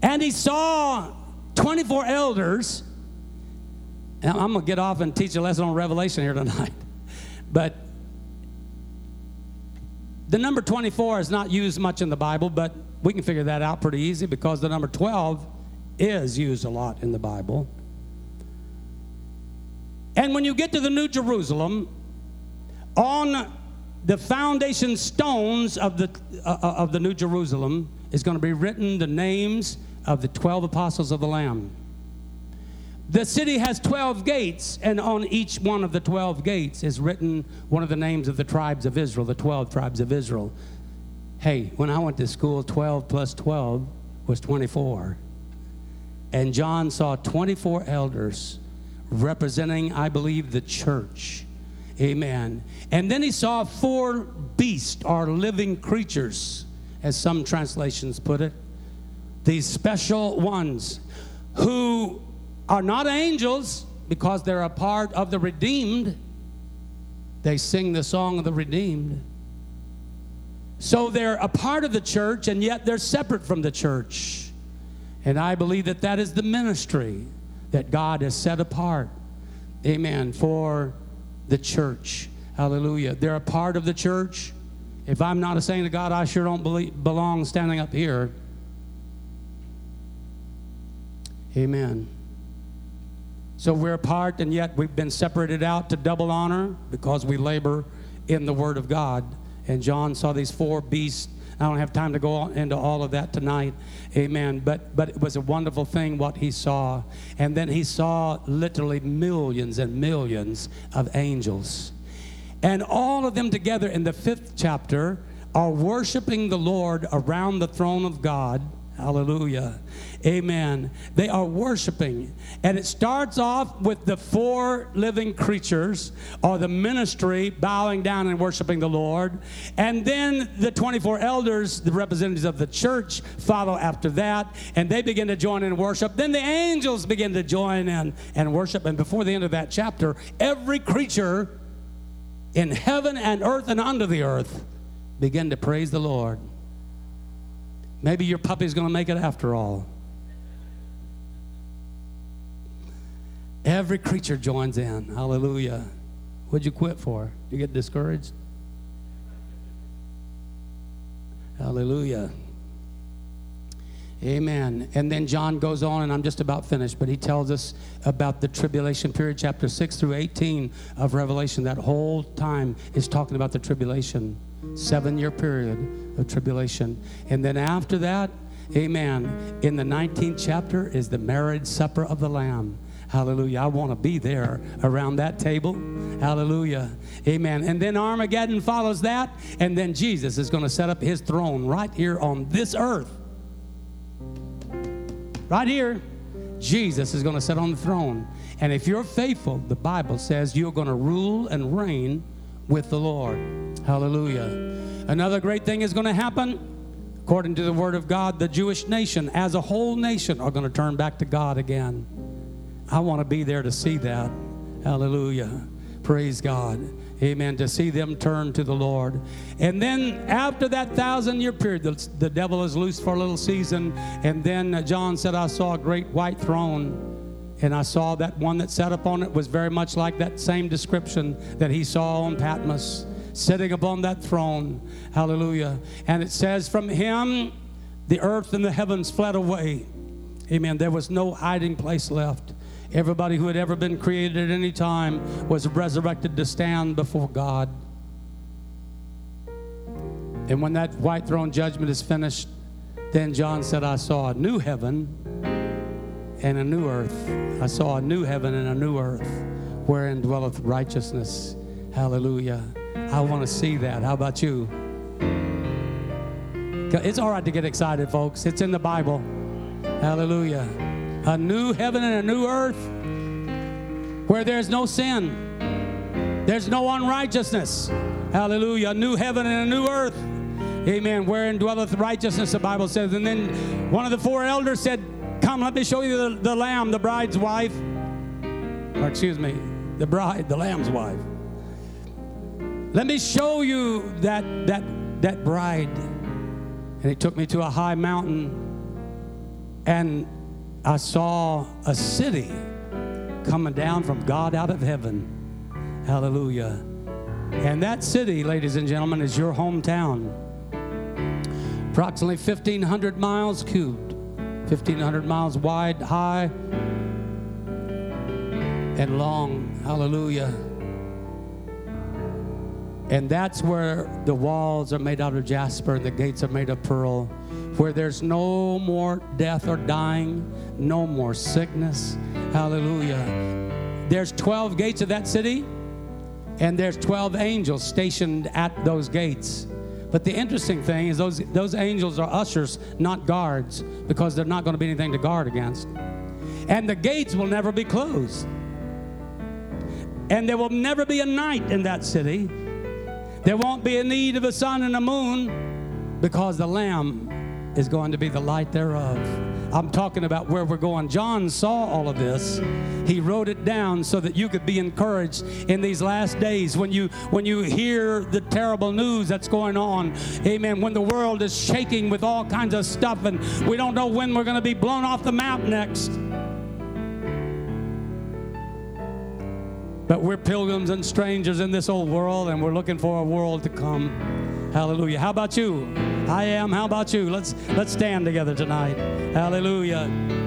And he saw 24 elders. And I'm going to get off and teach a lesson on Revelation here tonight. *laughs* But the number 24 is not used much in the Bible, but we can figure that out pretty easy because the number 12 is used a lot in the Bible. And when you get to the New Jerusalem, on the foundation stones of the, uh, of the New Jerusalem is going to be written the names of the 12 apostles of the Lamb. The city has 12 gates, and on each one of the 12 gates is written one of the names of the tribes of Israel, the 12 tribes of Israel. Hey, when I went to school, 12 plus 12 was 24. And John saw 24 elders representing, I believe, the church. Amen. And then he saw four beasts or living creatures, as some translations put it. These special ones who are not angels because they're a part of the redeemed. They sing the song of the redeemed. So they're a part of the church and yet they're separate from the church. And I believe that that is the ministry that God has set apart. Amen. For the church. Hallelujah. They're a part of the church. If I'm not a saint of God, I sure don't believe, belong standing up here. Amen. So we're apart, and yet we've been separated out to double honor because we labor in the Word of God. And John saw these four beasts I don't have time to go into all of that tonight. Amen. But but it was a wonderful thing what he saw. And then he saw literally millions and millions of angels. And all of them together in the fifth chapter are worshiping the Lord around the throne of God. Hallelujah. Amen. They are worshiping. And it starts off with the four living creatures or the ministry bowing down and worshiping the Lord. And then the 24 elders, the representatives of the church, follow after that. And they begin to join in worship. Then the angels begin to join in and worship. And before the end of that chapter, every creature in heaven and earth and under the earth begin to praise the Lord. Maybe your puppy's going to make it after all. Every creature joins in. Hallelujah. What'd you quit for? You get discouraged? Hallelujah. Amen. And then John goes on, and I'm just about finished, but he tells us about the tribulation period, chapter 6 through 18 of Revelation. That whole time is talking about the tribulation, seven year period of tribulation. And then after that, amen, in the 19th chapter is the marriage supper of the Lamb. Hallelujah. I want to be there around that table. Hallelujah. Amen. And then Armageddon follows that. And then Jesus is going to set up his throne right here on this earth. Right here, Jesus is going to sit on the throne. And if you're faithful, the Bible says you're going to rule and reign with the Lord. Hallelujah. Another great thing is going to happen. According to the Word of God, the Jewish nation as a whole nation are going to turn back to God again. I want to be there to see that. Hallelujah. Praise God. Amen. To see them turn to the Lord. And then after that thousand year period, the, the devil is loose for a little season. And then John said, I saw a great white throne. And I saw that one that sat upon it was very much like that same description that he saw on Patmos, sitting upon that throne. Hallelujah. And it says, From him the earth and the heavens fled away. Amen. There was no hiding place left. Everybody who had ever been created at any time was resurrected to stand before God. And when that white throne judgment is finished, then John said, I saw a new heaven and a new earth. I saw a new heaven and a new earth wherein dwelleth righteousness. Hallelujah. I want to see that. How about you? It's all right to get excited, folks. It's in the Bible. Hallelujah. A new heaven and a new earth where there's no sin, there's no unrighteousness. Hallelujah. A new heaven and a new earth. Amen. Wherein dwelleth righteousness, the Bible says. And then one of the four elders said, Come, let me show you the, the lamb, the bride's wife. Or excuse me, the bride, the lamb's wife. Let me show you that that that bride. And he took me to a high mountain, and I saw a city coming down from God out of heaven. Hallelujah. And that city, ladies and gentlemen, is your hometown. Approximately 1,500 miles cubed, 1,500 miles wide, high, and long. Hallelujah. And that's where the walls are made out of jasper and the gates are made of pearl, where there's no more death or dying, no more sickness. Hallelujah. There's 12 gates of that city, and there's 12 angels stationed at those gates. But the interesting thing is those, those angels are ushers, not guards, because they're not going to be anything to guard against. And the gates will never be closed. And there will never be a night in that city. There won't be a need of a sun and a moon because the Lamb is going to be the light thereof. I'm talking about where we're going. John saw all of this. He wrote it down so that you could be encouraged in these last days when you when you hear the terrible news that's going on. Amen. When the world is shaking with all kinds of stuff and we don't know when we're going to be blown off the map next. But we're pilgrims and strangers in this old world, and we're looking for a world to come. Hallelujah. How about you? I am. How about you? Let's let's stand together tonight. Hallelujah.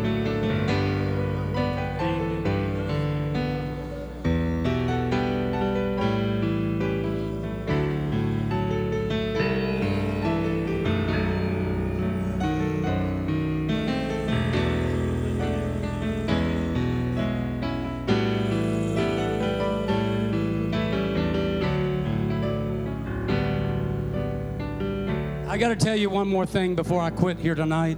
Got to tell you one more thing before I quit here tonight.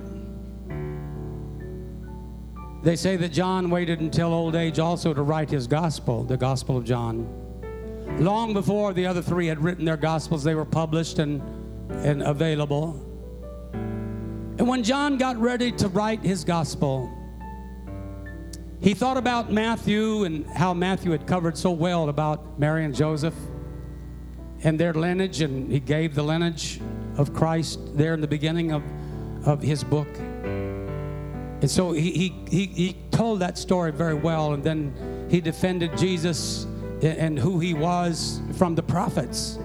They say that John waited until old age also to write his gospel, the Gospel of John. Long before the other three had written their gospels, they were published and, and available. And when John got ready to write his gospel, he thought about Matthew and how Matthew had covered so well about Mary and Joseph and their lineage, and he gave the lineage of Christ there in the beginning of, of his book. And so he, he, he, he told that story very well, and then he defended Jesus and who he was from the prophets.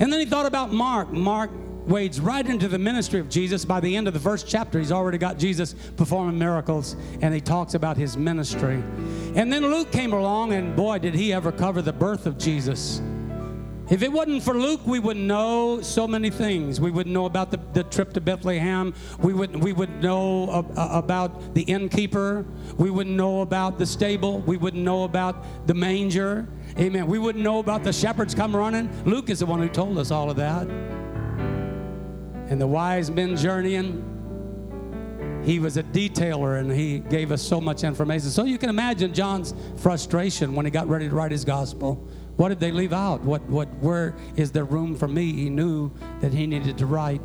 And then he thought about Mark. Mark wades right into the ministry of Jesus. By the end of the first chapter, he's already got Jesus performing miracles, and he talks about his ministry. And then Luke came along, and boy, did he ever cover the birth of Jesus. If it wasn't for Luke, we would know so many things. We would know about the, the trip to Bethlehem. We would, we would know uh, about the innkeeper. We would know about the stable. We would know about the manger. Amen. We wouldn't know about the shepherds come running. Luke is the one who told us all of that. And the wise men journeying. He was a detailer and he gave us so much information. So you can imagine John's frustration when he got ready to write his gospel. What did they leave out? What, what, where is there room for me? He knew that he needed to write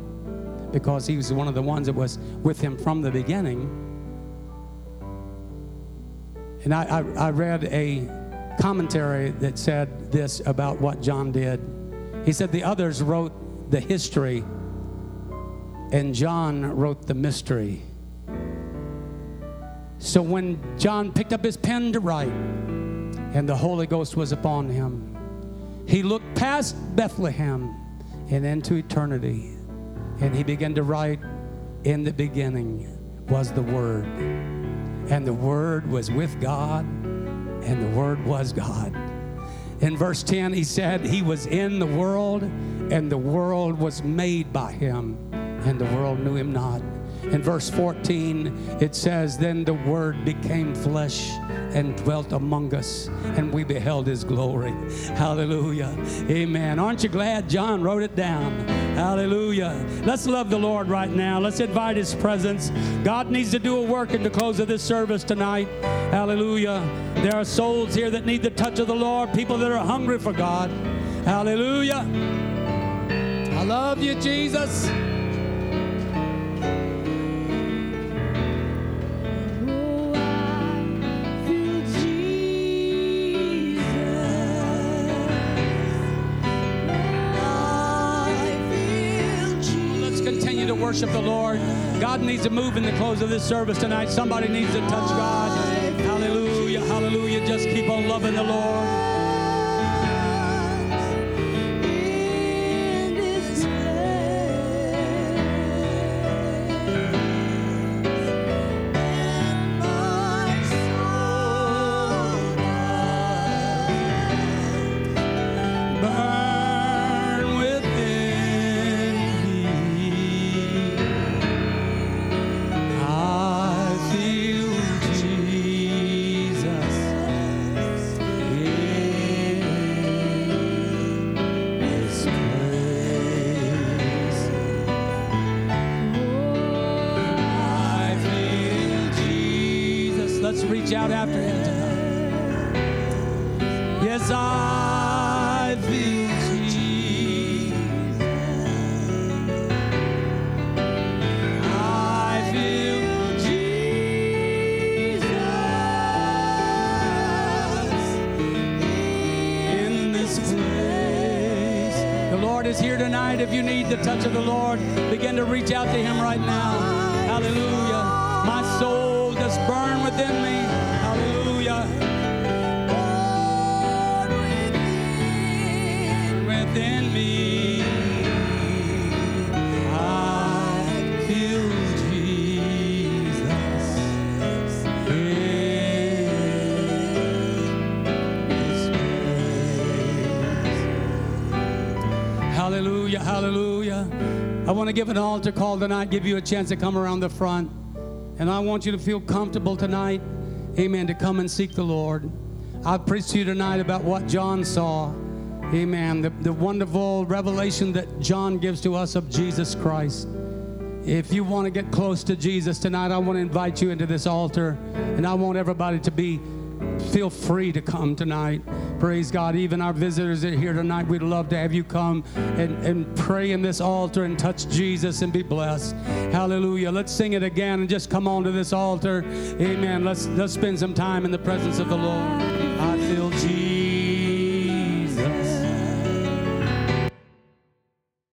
because he was one of the ones that was with him from the beginning. And I, I, I read a commentary that said this about what John did. He said the others wrote the history, and John wrote the mystery. So when John picked up his pen to write, and the Holy Ghost was upon him. He looked past Bethlehem and into eternity, and he began to write, In the beginning was the Word, and the Word was with God, and the Word was God. In verse 10, he said, He was in the world, and the world was made by him, and the world knew him not. In verse 14, it says, Then the Word became flesh and dwelt among us, and we beheld his glory. Hallelujah. Amen. Aren't you glad John wrote it down? Hallelujah. Let's love the Lord right now. Let's invite his presence. God needs to do a work in the close of this service tonight. Hallelujah. There are souls here that need the touch of the Lord, people that are hungry for God. Hallelujah. I love you, Jesus. Worship the Lord. God needs to move in the close of this service tonight. Somebody needs to touch God. Hallelujah. Hallelujah. Just keep on loving the Lord. The touch of the Lord, give an altar call tonight, give you a chance to come around the front. And I want you to feel comfortable tonight, amen, to come and seek the Lord. I've preached to you tonight about what John saw. Amen. The, the wonderful revelation that John gives to us of Jesus Christ. If you want to get close to Jesus tonight, I want to invite you into this altar, and I want everybody to be feel free to come tonight. Praise God. Even our visitors are here tonight, we'd love to have you come and, and pray in this altar and touch Jesus and be blessed. Hallelujah. Let's sing it again and just come on to this altar. Amen. Let's let's spend some time in the presence of the Lord.